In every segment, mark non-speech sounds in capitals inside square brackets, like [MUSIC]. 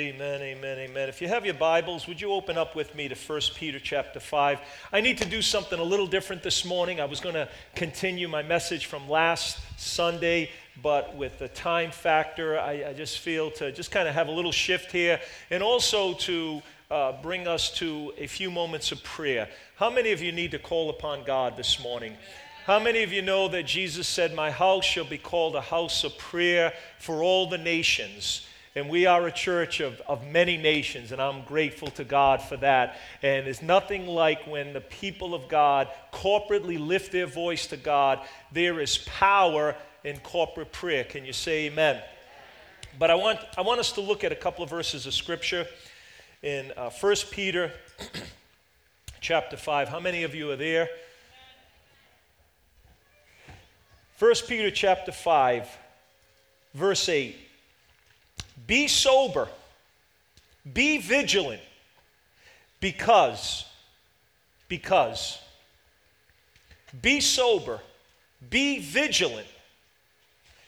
Amen, amen, amen. If you have your Bibles, would you open up with me to 1 Peter chapter 5? I need to do something a little different this morning. I was going to continue my message from last Sunday, but with the time factor, I, I just feel to just kind of have a little shift here and also to uh, bring us to a few moments of prayer. How many of you need to call upon God this morning? How many of you know that Jesus said, My house shall be called a house of prayer for all the nations? And we are a church of, of many nations, and I'm grateful to God for that. And there's nothing like when the people of God corporately lift their voice to God, there is power in corporate prayer. Can you say amen? But I want, I want us to look at a couple of verses of scripture in uh, 1 Peter [CLEARS THROAT] chapter 5. How many of you are there? 1 Peter chapter 5, verse 8. Be sober, be vigilant, because, because, be sober, be vigilant,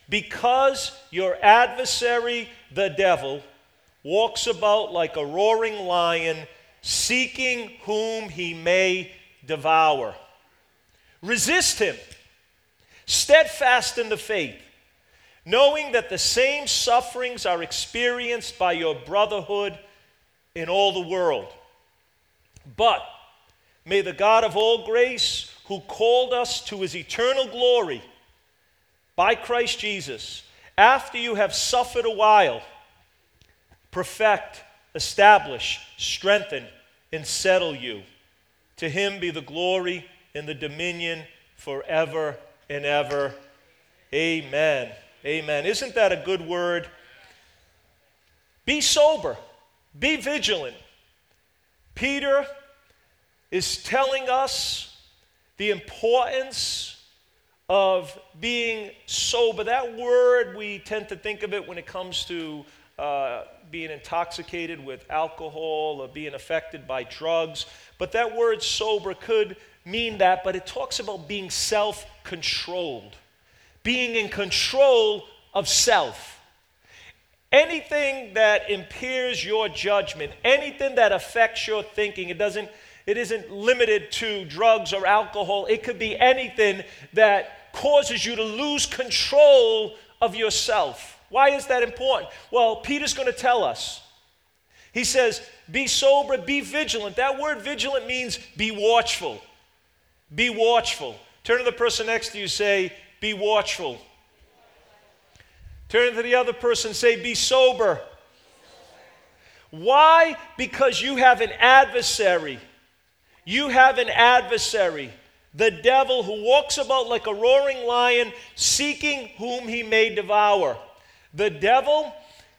because your adversary, the devil, walks about like a roaring lion, seeking whom he may devour. Resist him, steadfast in the faith knowing that the same sufferings are experienced by your brotherhood in all the world. But may the God of all grace, who called us to his eternal glory by Christ Jesus, after you have suffered a while, perfect, establish, strengthen, and settle you. To him be the glory and the dominion forever and ever. Amen. Amen. Isn't that a good word? Be sober, be vigilant. Peter is telling us the importance of being sober. That word, we tend to think of it when it comes to uh, being intoxicated with alcohol or being affected by drugs. But that word sober could mean that, but it talks about being self controlled being in control of self. Anything that impairs your judgment, anything that affects your thinking, it doesn't it isn't limited to drugs or alcohol. It could be anything that causes you to lose control of yourself. Why is that important? Well, Peter's going to tell us. He says, Be sober, be vigilant. That word vigilant means be watchful. Be watchful. Turn to the person next to you, say, be watchful. Turn to the other person say, Be sober. Why? Because you have an adversary. You have an adversary, the devil who walks about like a roaring lion, seeking whom he may devour. The devil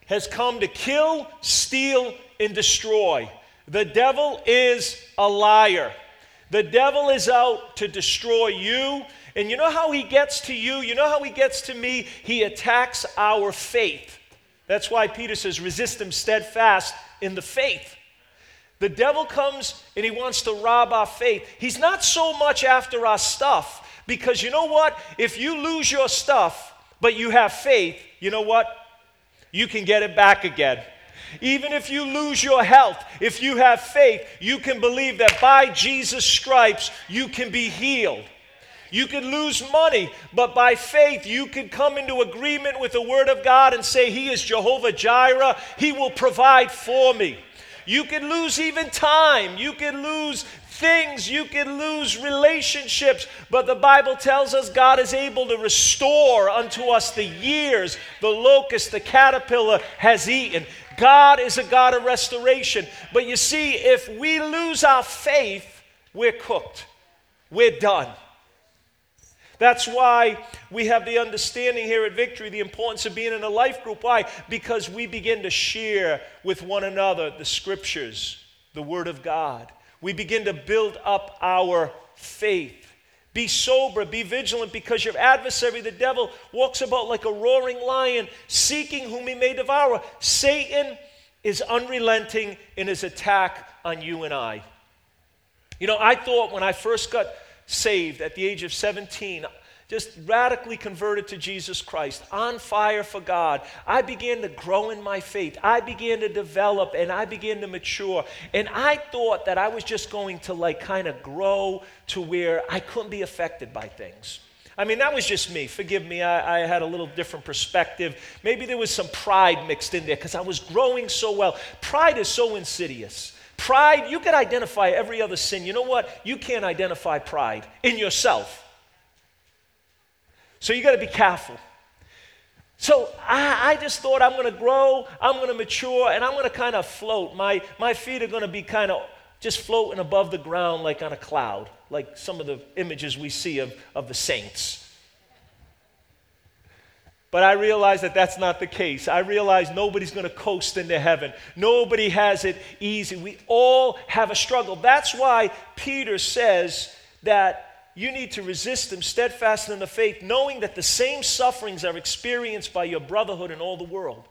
has come to kill, steal, and destroy. The devil is a liar. The devil is out to destroy you and you know how he gets to you? You know how he gets to me? He attacks our faith. That's why Peter says, resist him steadfast in the faith. The devil comes and he wants to rob our faith. He's not so much after our stuff because you know what? If you lose your stuff, but you have faith, you know what? You can get it back again. Even if you lose your health, if you have faith, you can believe that by Jesus' stripes you can be healed. You could lose money, but by faith, you could come into agreement with the Word of God and say, He is Jehovah Jireh. He will provide for me. You could lose even time. You could lose things. You could lose relationships. But the Bible tells us God is able to restore unto us the years the locust, the caterpillar has eaten. God is a God of restoration. But you see, if we lose our faith, we're cooked. We're done. That's why we have the understanding here at Victory the importance of being in a life group. Why? Because we begin to share with one another the scriptures, the Word of God. We begin to build up our faith. Be sober, be vigilant, because your adversary, the devil, walks about like a roaring lion, seeking whom he may devour. Satan is unrelenting in his attack on you and I. You know, I thought when I first got saved at the age of 17, just radically converted to Jesus Christ, on fire for God, I began to grow in my faith. I began to develop and I began to mature. And I thought that I was just going to like kind of grow to where I couldn't be affected by things. I mean, that was just me. Forgive me, I, I, had a little different perspective. Maybe there was some pride mixed in there because I was growing so well. Pride is so insidious. Pride, you could identify every other sin. You know what? You can't identify pride in yourself. So you got to be careful. So I, I, just thought I'm going to grow, I'm going to mature, and I'm going to kind of float. My, my feet are going to be kind of just floating above the ground like on a cloud, like some of the images we see of, of the saints. But I realize that that's not the case. I realize nobody's going to coast into heaven. Nobody has it easy. We all have a struggle. That's why Peter says that you need to resist them steadfast in the faith, knowing that the same sufferings are experienced by your brotherhood in all the world.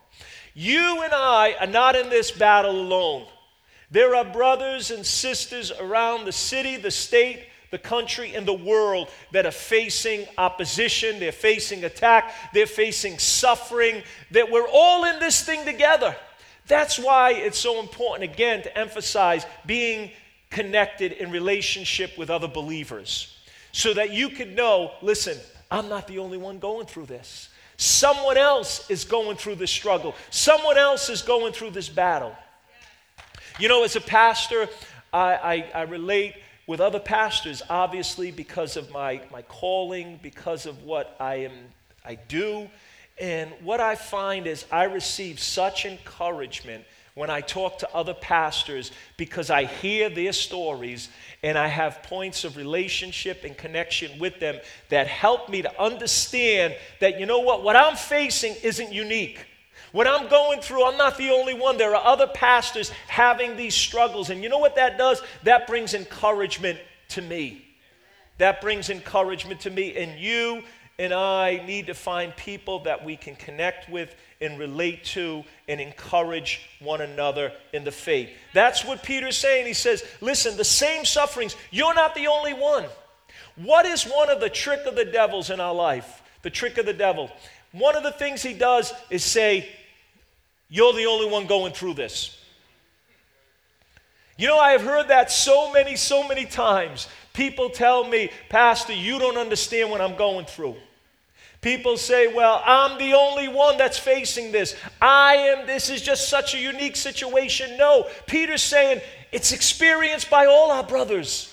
You and I are not in this battle alone. There are brothers and sisters around the city, the state, the country, and the world that are facing opposition, they're facing attack, they're facing suffering, that we're all in this thing together. That's why it's so important, again, to emphasize being connected in relationship with other believers so that you could know listen, I'm not the only one going through this. Someone else is going through this struggle, someone else is going through this battle. You know, as a pastor, I, I, I relate with other pastors, obviously, because of my, my calling, because of what I am I do. And what I find is I receive such encouragement when I talk to other pastors because I hear their stories and I have points of relationship and connection with them that help me to understand that, you know what, what I'm facing isn't unique. What I'm going through, I'm not the only one. There are other pastors having these struggles. And you know what that does? That brings encouragement to me. That brings encouragement to me. And you and I need to find people that we can connect with and relate to and encourage one another in the faith. That's what Peter's saying. He says, listen, the same sufferings, you're not the only one. What is one of the trick of the devils in our life? The trick of the devil. One of the things he does is say, You're the only one going through this. You know, I have heard that so many, so many times. People tell me, Pastor, you don't understand what I'm going through. People say, well, I'm the only one that's facing this. I am, this is just such a unique situation. No, Peter's saying it's experienced by all our brothers.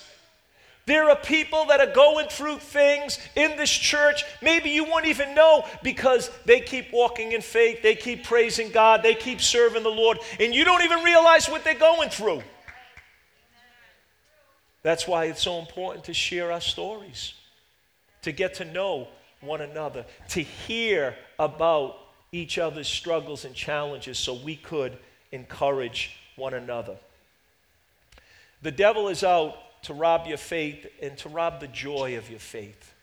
There are people that are going through things in this church. Maybe you won't even know because they keep walking in faith, they keep praising God, they keep serving the Lord, and you don't even realize what they're going through. That's why it's so important to share our stories, to get to know one another, to hear about each other's struggles and challenges so we could encourage one another. The devil is out to rob your faith and to rob the joy of your faith.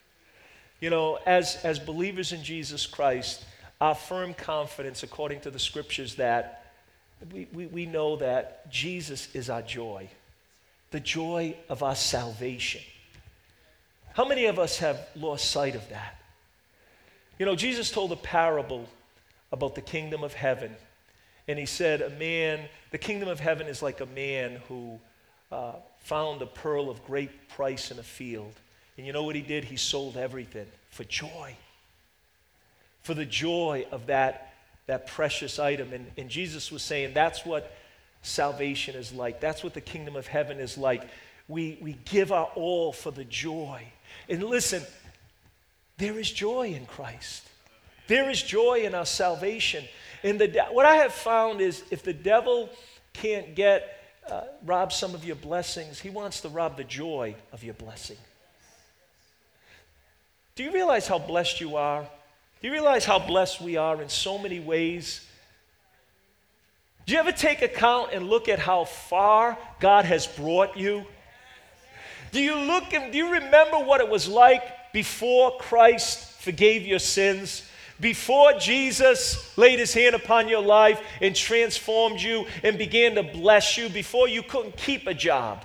You know, as, as believers in Jesus Christ, our firm confidence, according to the scriptures, that we, we, we know that Jesus is our joy, the joy of our salvation. How many of us have lost sight of that? You know, Jesus told a parable about the kingdom of heaven. And he said, A man, the kingdom of heaven is like a man who uh, found a pearl of great price in a field. And you know what he did? He sold everything for joy. For the joy of that, that precious item. And, and Jesus was saying, That's what salvation is like. That's what the kingdom of heaven is like. We, we give our all for the joy. And listen, there is joy in Christ. There is joy in our salvation. And the, what I have found is if the devil can't get uh, rob some of your blessings, he wants to rob the joy of your blessing. Do you realize how blessed you are? Do you realize how blessed we are in so many ways? Do you ever take account and look at how far God has brought you? Do you look and do you remember what it was like before Christ forgave your sins, before Jesus laid his hand upon your life and transformed you and began to bless you, before you couldn't keep a job,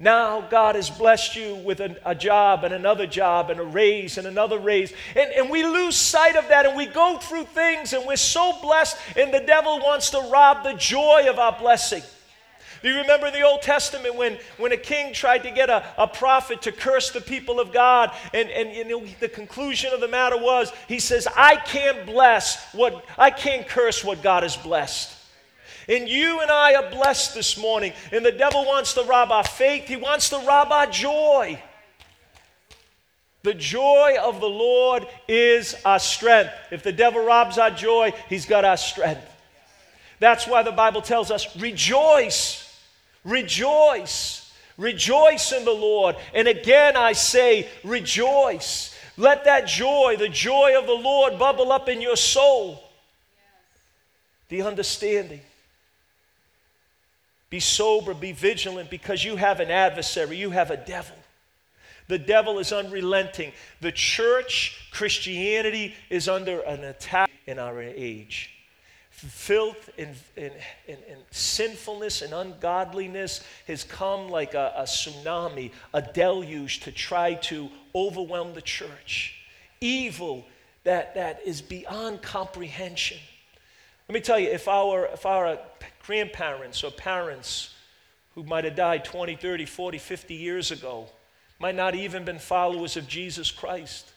Now God has blessed you with a, a, job and another job and a raise and another raise. And, and we lose sight of that and we go through things and we're so blessed, and the devil wants to rob the joy of our blessing. Do you remember the Old Testament when, when a king tried to get a, a prophet to curse the people of God? And, and you know, the conclusion of the matter was he says, I can't bless what, I can't curse what God has blessed. And you and I are blessed this morning. And the devil wants to rob our faith, he wants to rob our joy. The joy of the Lord is our strength. If the devil robs our joy, he's got our strength. That's why the Bible tells us rejoice, rejoice, rejoice in the Lord. And again, I say, rejoice. Let that joy, the joy of the Lord, bubble up in your soul. The understanding be sober, be vigilant, because you have an adversary, you have a devil. The devil is unrelenting. The church, Christianity, is under an attack in our age. Filth and, and, and, and sinfulness and ungodliness has come like a, a tsunami, a deluge to try to overwhelm the church. Evil that, that is beyond comprehension. Let me tell you, if our, if our grandparents or parents who might have died 20, 30, 40, 50 years ago might not even been followers of Jesus Christ.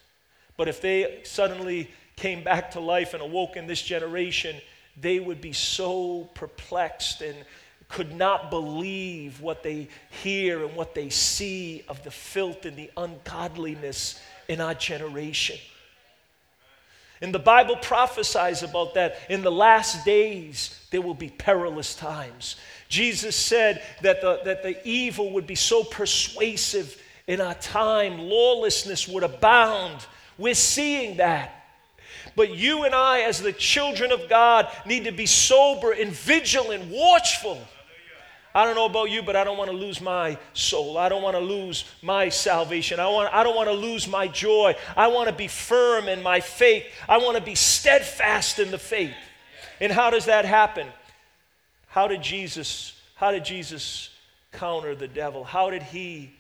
But if they suddenly came back to life and awoke in this generation, they would be so perplexed and could not believe what they hear and what they see of the filth and the ungodliness in our generation. And the Bible prophesies about that. In the last days, there will be perilous times. Jesus said that the, that the evil would be so persuasive in our time, lawlessness would abound. We're seeing that. But you and I, as the children of God, need to be sober and vigilant, watchful I don't know about you, but I don't want to lose my soul. I don't want to lose my salvation. I, want, I don't want to lose my joy. I want to be firm in my faith. I want to be steadfast in the faith. And how does that happen? How did Jesus, how did Jesus counter the devil? How did he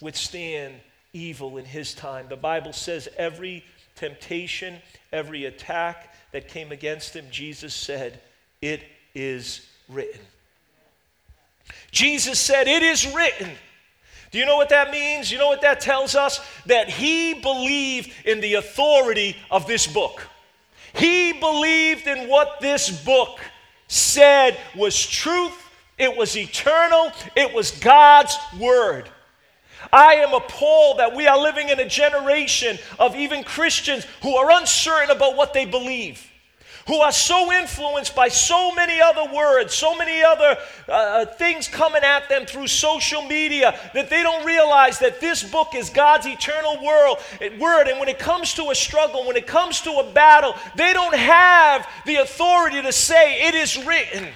withstand evil in his time? The Bible says every temptation, every attack that came against him, Jesus said, It is written. Jesus said, It is written. Do you know what that means? You know what that tells us? That he believed in the authority of this book. He believed in what this book said was truth, it was eternal, it was God's word. I am appalled that we are living in a generation of even Christians who are uncertain about what they believe who are so influenced by so many other words, so many other uh, uh, things coming at them through social media that they don't realize that this book is God's eternal world, word. And when it comes to a struggle, when it comes to a battle, they don't have the authority to say, It is written.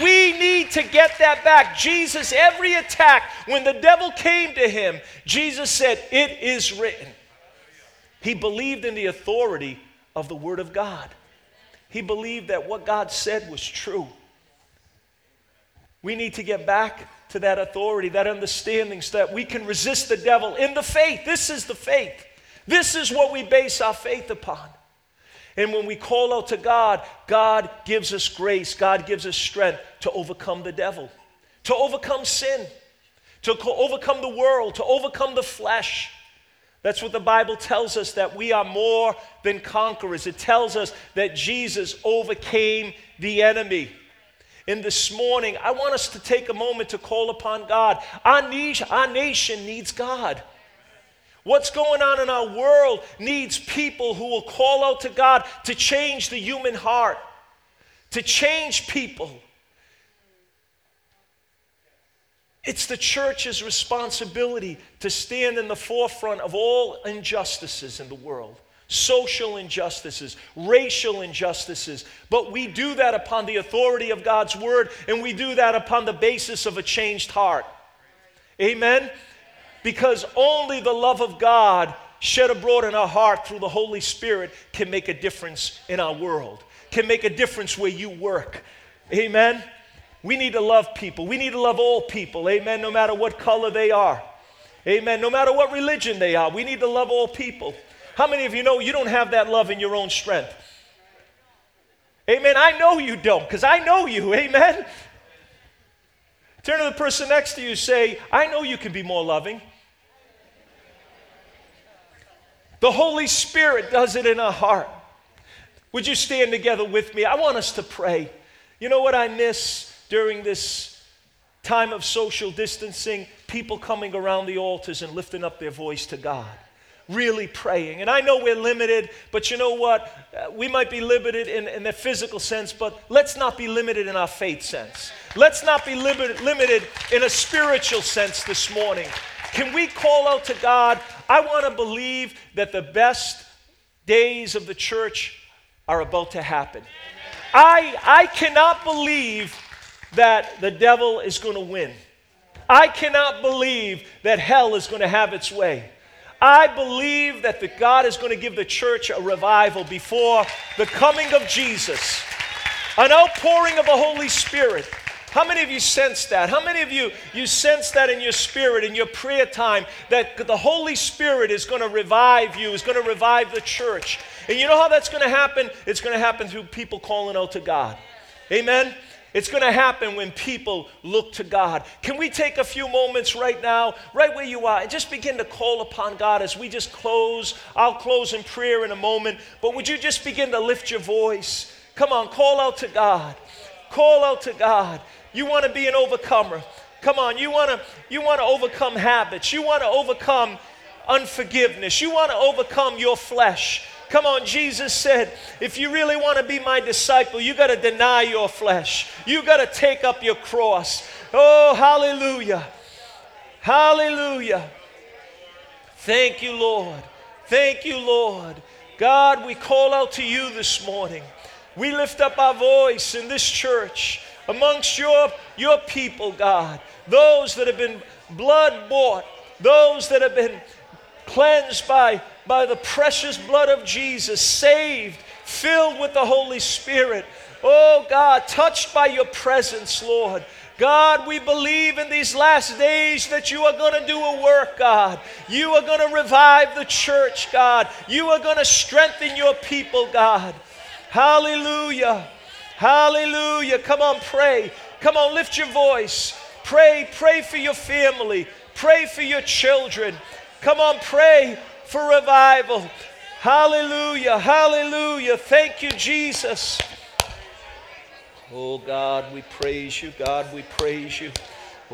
We need to get that back. Jesus, every attack, when the devil came to him, Jesus said, It is written. He believed in the authority of the Word of God. He believed that what God said was true. We need to get back to that authority, that understanding, so that we can resist the devil in the faith. This is the faith. This is what we base our faith upon. And when we call out to God, God gives us grace, God gives us strength to overcome the devil, to overcome sin, to overcome the world, to overcome the flesh. That's what the Bible tells us that we are more than conquerors. It tells us that Jesus overcame the enemy. And this morning, I want us to take a moment to call upon God. Our, niche, our nation needs God. What's going on in our world needs people who will call out to God to change the human heart, to change people. It's the church's responsibility to stand in the forefront of all injustices in the world social injustices, racial injustices. But we do that upon the authority of God's word, and we do that upon the basis of a changed heart. Amen? Because only the love of God shed abroad in our heart through the Holy Spirit can make a difference in our world, can make a difference where you work. Amen? We need to love people. We need to love all people. Amen. No matter what color they are. Amen. No matter what religion they are. We need to love all people. How many of you know you don't have that love in your own strength? Amen. I know you don't because I know you. [LAUGHS] Amen. Turn to the person next to you say, I know you can be more loving. The Holy Spirit does it in our heart. Would you stand together with me? I want us to pray. You know what I miss during this time of social distancing? People coming around the altars and lifting up their voice to God really praying. And I know we're limited, but you know what? Uh, we might be limited in, in the physical sense, but let's not be limited in our faith sense. Let's not be limited, limited in a spiritual sense this morning. Can we call out to God? I want to believe that the best days of the church are about to happen. I, I cannot believe that the devil is going to win. I cannot believe that hell is going to have its way. I believe that the God is going to give the church a revival before the coming of Jesus, an outpouring of the Holy Spirit. How many of you sense that? How many of you you sense that in your spirit in your prayer time that the Holy Spirit is going to revive you, is going to revive the church? And you know how that's going to happen? It's going to happen through people calling out to God. Amen. It's going to happen when people look to God. Can we take a few moments right now, right where you are, and just begin to call upon God as we just close? I'll close in prayer in a moment, but would you just begin to lift your voice? Come on, call out to God. Call out to God. You want to be an overcomer. Come on, you want to you want to overcome habits. You want to overcome unforgiveness. You want to overcome your flesh. Come on, Jesus said, if you really want to be my disciple, you got to deny your flesh. You got to take up your cross. Oh, hallelujah. Hallelujah. Thank you, Lord. Thank you, Lord. God, we call out to you this morning. We lift up our voice in this church amongst your, your people, God. Those that have been blood bought, those that have been cleansed by by the precious blood of Jesus, saved, filled with the Holy Spirit. Oh God, touched by your presence, Lord. God, we believe in these last days that you are going to do a work, God. You are going to revive the church, God. You are going to strengthen your people, God. Hallelujah. Hallelujah. Come on, pray. Come on, lift your voice. Pray, pray for your family. Pray for your children. Come on, pray for revival. Hallelujah, hallelujah. Thank you, Jesus. Oh God, we praise you. God, we praise you.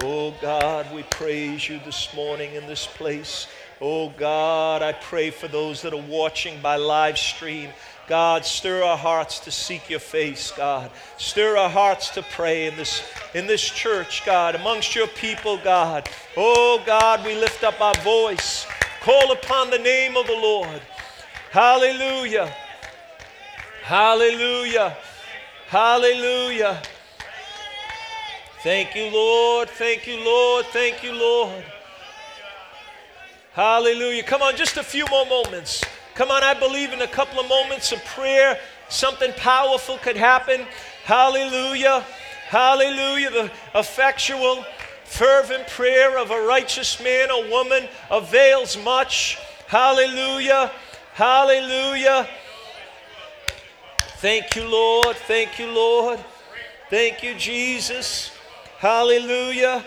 Oh God, we praise you this morning in this place. Oh God, I pray for those that are watching by live stream. God, stir our hearts to seek your face, God. Stir our hearts to pray in this, in this church, God, amongst your people, God. Oh, God, we lift up our voice. Call upon the name of the Lord. Hallelujah. Hallelujah. Hallelujah. Thank you, Lord. Thank you, Lord. Thank you, Lord. Hallelujah. Come on, just a few more moments. Come on, I believe in a couple of moments of prayer, something powerful could happen. Hallelujah. Hallelujah. The effectual fervent prayer of a righteous man or woman avails much. Hallelujah. Hallelujah. Thank you, Lord. Thank you, Lord. Thank you, Jesus. Hallelujah.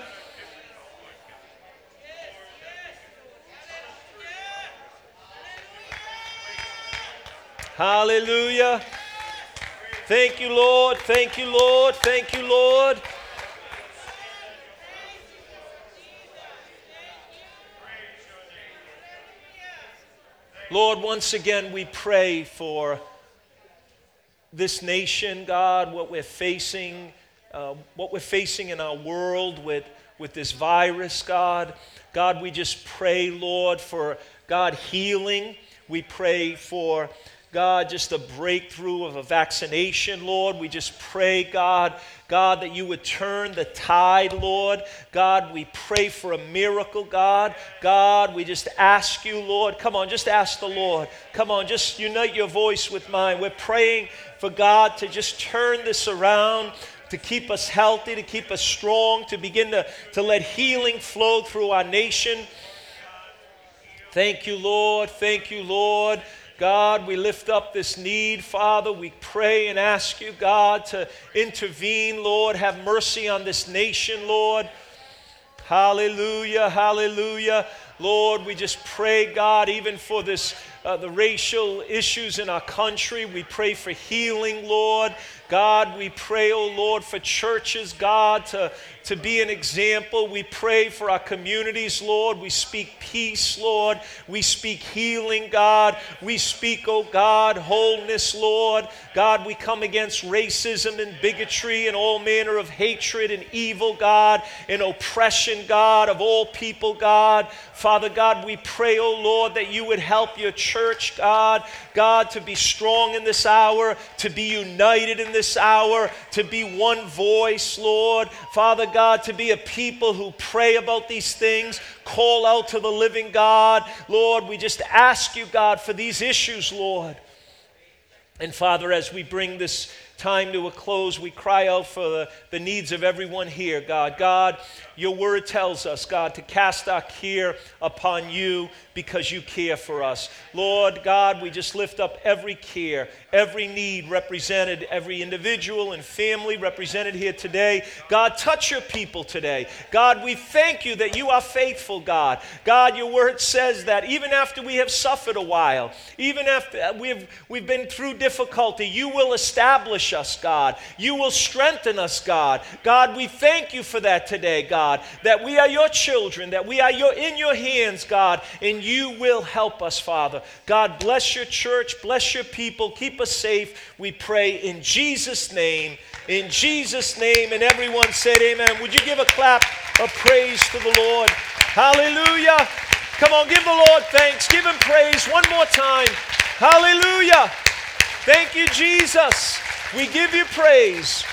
Hallelujah. Thank you, Lord. Thank you, Lord. Thank you, Lord. Lord, once again we pray for this nation, God, what we're facing, uh, what we're facing in our world with, with this virus, God. God, we just pray, Lord, for God healing. We pray for God, just a breakthrough of a vaccination, Lord. We just pray, God, God, that you would turn the tide, Lord. God, we pray for a miracle, God. God, we just ask you, Lord. Come on, just ask the Lord. Come on, just unite your voice with mine. We're praying for God to just turn this around to keep us healthy, to keep us strong, to begin to, to let healing flow through our nation. Thank you, Lord. Thank you, Lord. God, we lift up this need, Father. We pray and ask you, God, to intervene, Lord. Have mercy on this nation, Lord. Hallelujah, hallelujah. Lord, we just pray, God, even for this, uh, the racial issues in our country. We pray for healing, Lord. God, we pray, oh Lord, for churches, God, to, to be an example. We pray for our communities, Lord. We speak peace, Lord. We speak healing, God. We speak, oh God, wholeness, Lord. God, we come against racism and bigotry and all manner of hatred and evil, God, and oppression, God, of all people, God. Father God, we pray, oh Lord, that you would help your church, God, God, to be strong in this hour, to be united in this hour, to be one voice, Lord. Father God, to be a people who pray about these things, call out to the living God. Lord, we just ask you, God, for these issues, Lord. And Father, as we bring this time to a close, we cry out for the, the needs of everyone here, God. God, your word tells us, God, to cast our care upon you because you care for us. Lord God, we just lift up every care, every need represented, every individual and family represented here today. God, touch your people today. God, we thank you that you are faithful, God. God, your word says that even after we have suffered a while, even after uh, we've, we've been through difficulty, you will establish us, God. You will strengthen us, God. God, we thank you for that today, God. That we are your children, that we are your, in your hands, God, you will help us, Father. God, bless your church, bless your people, keep us safe. We pray in Jesus' name. In Jesus' name. And everyone said, Amen. Would you give a clap of praise to the Lord? Hallelujah. Come on, give the Lord thanks. Give him praise one more time. Hallelujah. Thank you, Jesus. We give you praise.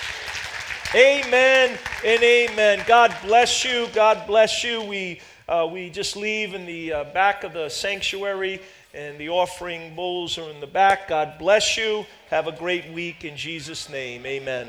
Amen and amen. God bless you. God bless you. We, uh, we just leave in the uh, back of the sanctuary, and the offering bowls are in the back. God bless you. Have a great week in Jesus' name. Amen.